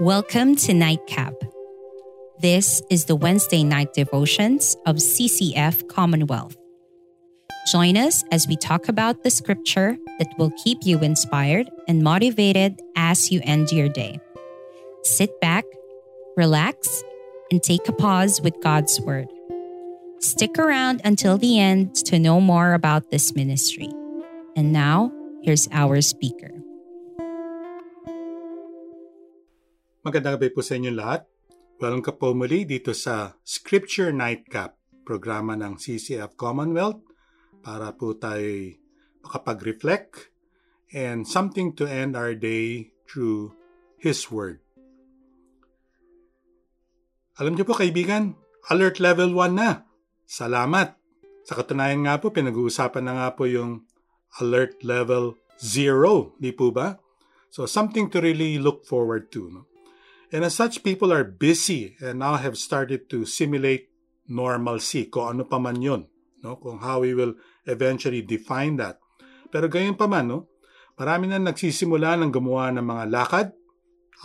Welcome to NightKap. This is the Wednesday night devotions of CCF Commonwealth. Join us as we talk about the scripture that will keep you inspired and motivated as you end your day. Sit back, relax, and take a pause with God's Word. Stick around until the end to know more about this ministry. And now, here's our speaker. Magandang gabi po sa inyo lahat. Welcome ka po muli dito sa Scripture Nightcap, programa ng CCF Commonwealth para po tayo makapag-reflect and something to end our day through His Word. Alam niyo po kaibigan, alert level 1 na. Salamat. Sa katunayan nga po, pinag-uusapan na nga po yung alert level 0, di po ba? So something to really look forward to. No? And as such, people are busy and now have started to simulate normalcy, kung ano pa man yun, no? kung how we will eventually define that. Pero gayon pa man, no? marami na nagsisimula ng gumawa ng mga lakad,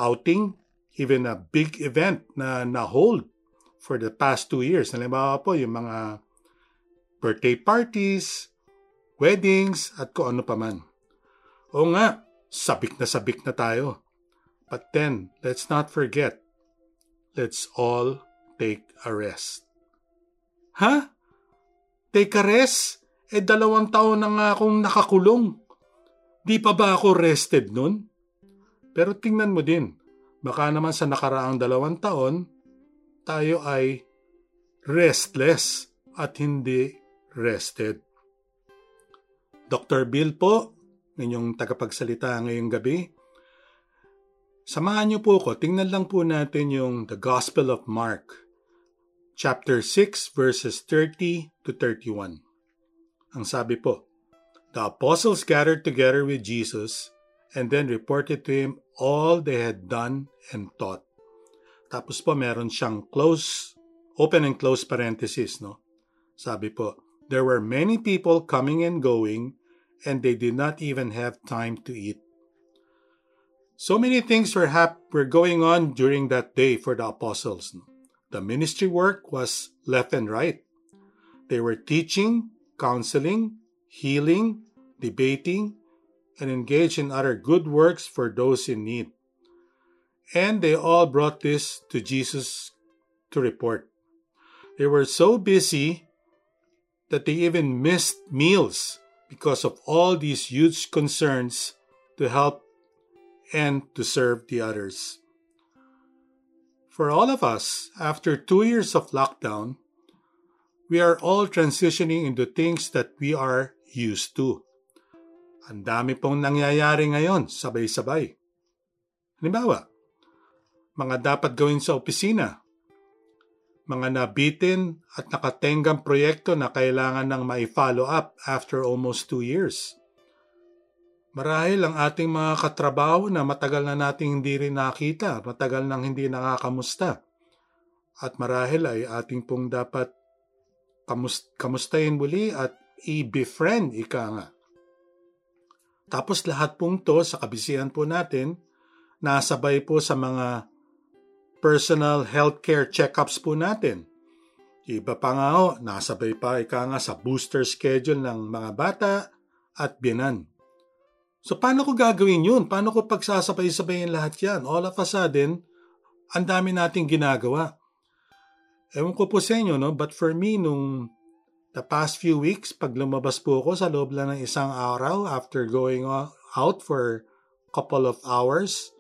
outing, even a big event na na-hold for the past two years. Halimbawa po, yung mga birthday parties, weddings, at kung ano pa man. O nga, sabik na sabik na tayo. But then, let's not forget, let's all take a rest. Ha? Take a rest? Eh dalawang taon na nga akong nakakulong. Di pa ba ako rested nun? Pero tingnan mo din, baka naman sa nakaraang dalawang taon, tayo ay restless at hindi rested. Dr. Bill po, inyong tagapagsalita ngayong gabi, Samahan niyo po ko, tingnan lang po natin yung The Gospel of Mark, chapter 6, verses 30 to 31. Ang sabi po, The apostles gathered together with Jesus and then reported to him all they had done and taught. Tapos po meron siyang close, open and close parenthesis, no? Sabi po, There were many people coming and going and they did not even have time to eat. So many things were, hap- were going on during that day for the apostles. The ministry work was left and right. They were teaching, counseling, healing, debating, and engaged in other good works for those in need. And they all brought this to Jesus to report. They were so busy that they even missed meals because of all these huge concerns to help and to serve the others. For all of us, after two years of lockdown, we are all transitioning into things that we are used to. Ang dami pong nangyayari ngayon, sabay-sabay. Halimbawa, mga dapat gawin sa opisina, mga nabitin at nakatenggang proyekto na kailangan ng mai-follow up after almost two years. Marahil ang ating mga katrabaho na matagal na nating hindi rin nakita, matagal nang hindi nakakamusta. At marahil ay ating pong dapat kamust- kamustahin muli at i-befriend, ika nga. Tapos lahat pong to sa kabisihan po natin, nasabay po sa mga personal healthcare checkups po natin. Iba pa nga ho, nasabay pa ika nga sa booster schedule ng mga bata at binan. So paano ko gagawin yun? Paano ko pagsasabay-sabayin lahat yan? All of a sudden, ang dami nating ginagawa. Ewan ko po sa inyo, no? But for me, nung the past few weeks, pag lumabas po ako sa loob lang ng isang araw after going out for couple of hours,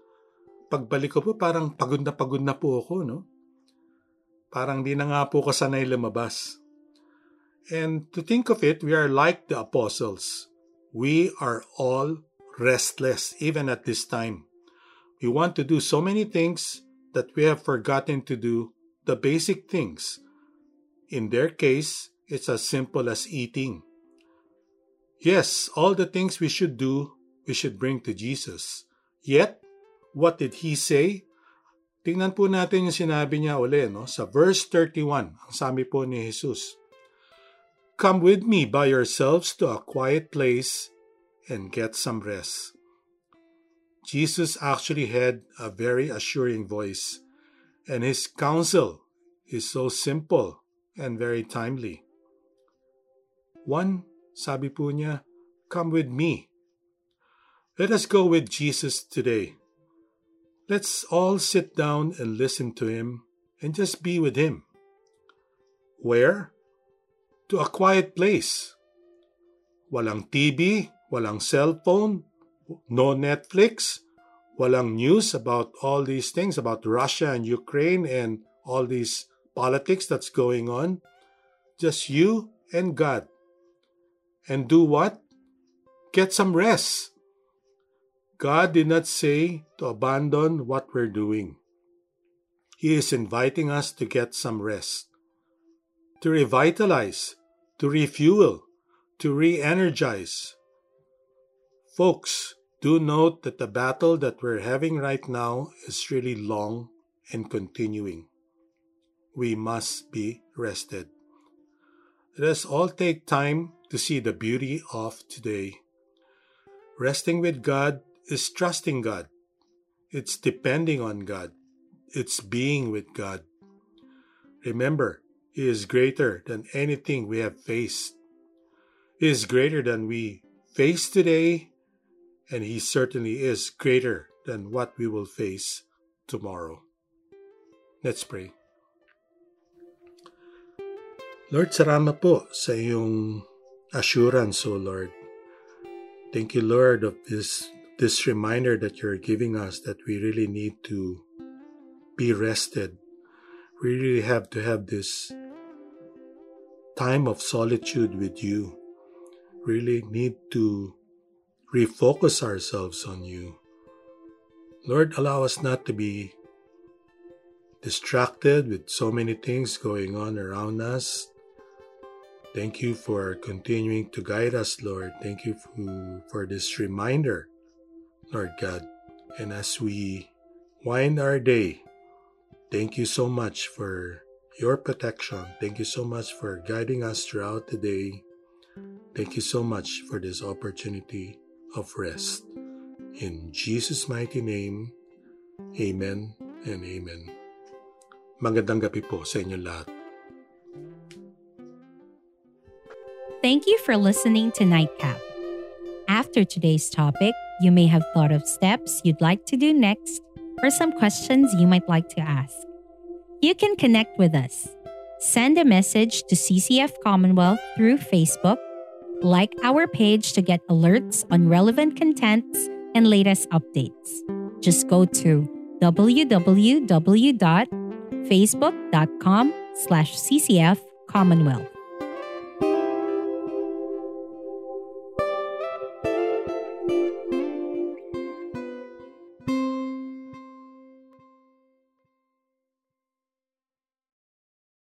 pagbalik ko po parang pagod na pagod na po ako, no? Parang di na nga po ko sanay lumabas. And to think of it, we are like the apostles. We are all restless even at this time. We want to do so many things that we have forgotten to do the basic things. In their case, it's as simple as eating. Yes, all the things we should do, we should bring to Jesus. Yet, what did he say? Tingnan po natin yung sinabi niya uli, no? Sa verse 31, ang sabi po ni Jesus, Come with me by yourselves to a quiet place and get some rest. Jesus actually had a very assuring voice, and his counsel is so simple and very timely. One, sabi po niya, come with me. Let us go with Jesus today. Let's all sit down and listen to him and just be with him. Where? To a quiet place. Walang TV, walang cellphone, no Netflix, walang news about all these things about Russia and Ukraine and all these politics that's going on. Just you and God. And do what? Get some rest. God did not say to abandon what we're doing. He is inviting us to get some rest, to revitalize, to refuel, to re energize. Folks, do note that the battle that we're having right now is really long and continuing. We must be rested. Let us all take time to see the beauty of today. Resting with God is trusting God, it's depending on God, it's being with God. Remember, He is greater than anything we have faced. He is greater than we face today and He certainly is greater than what we will face tomorrow. Let's pray. Lord, salamat po sa iyong assurance, O Lord. Thank you, Lord, of this this reminder that you're giving us that we really need to be rested. We really have to have this time of solitude with you. Really need to refocus ourselves on you. Lord, allow us not to be distracted with so many things going on around us. Thank you for continuing to guide us, Lord. Thank you for, for this reminder, Lord God. And as we wind our day, thank you so much for your protection. Thank you so much for guiding us throughout the day. Thank you so much for this opportunity of rest. In Jesus' mighty name, Amen and Amen. Magandang gabi po sa inyo lahat. Thank you for listening to NightKap. After today's topic, you may have thought of steps you'd like to do next or some questions you might like to ask. You can connect with us. Send a message to CCF Commonwealth through Facebook like our page to get alerts on relevant contents and latest updates. Just go to www.facebook.com slash ccf commonwealth.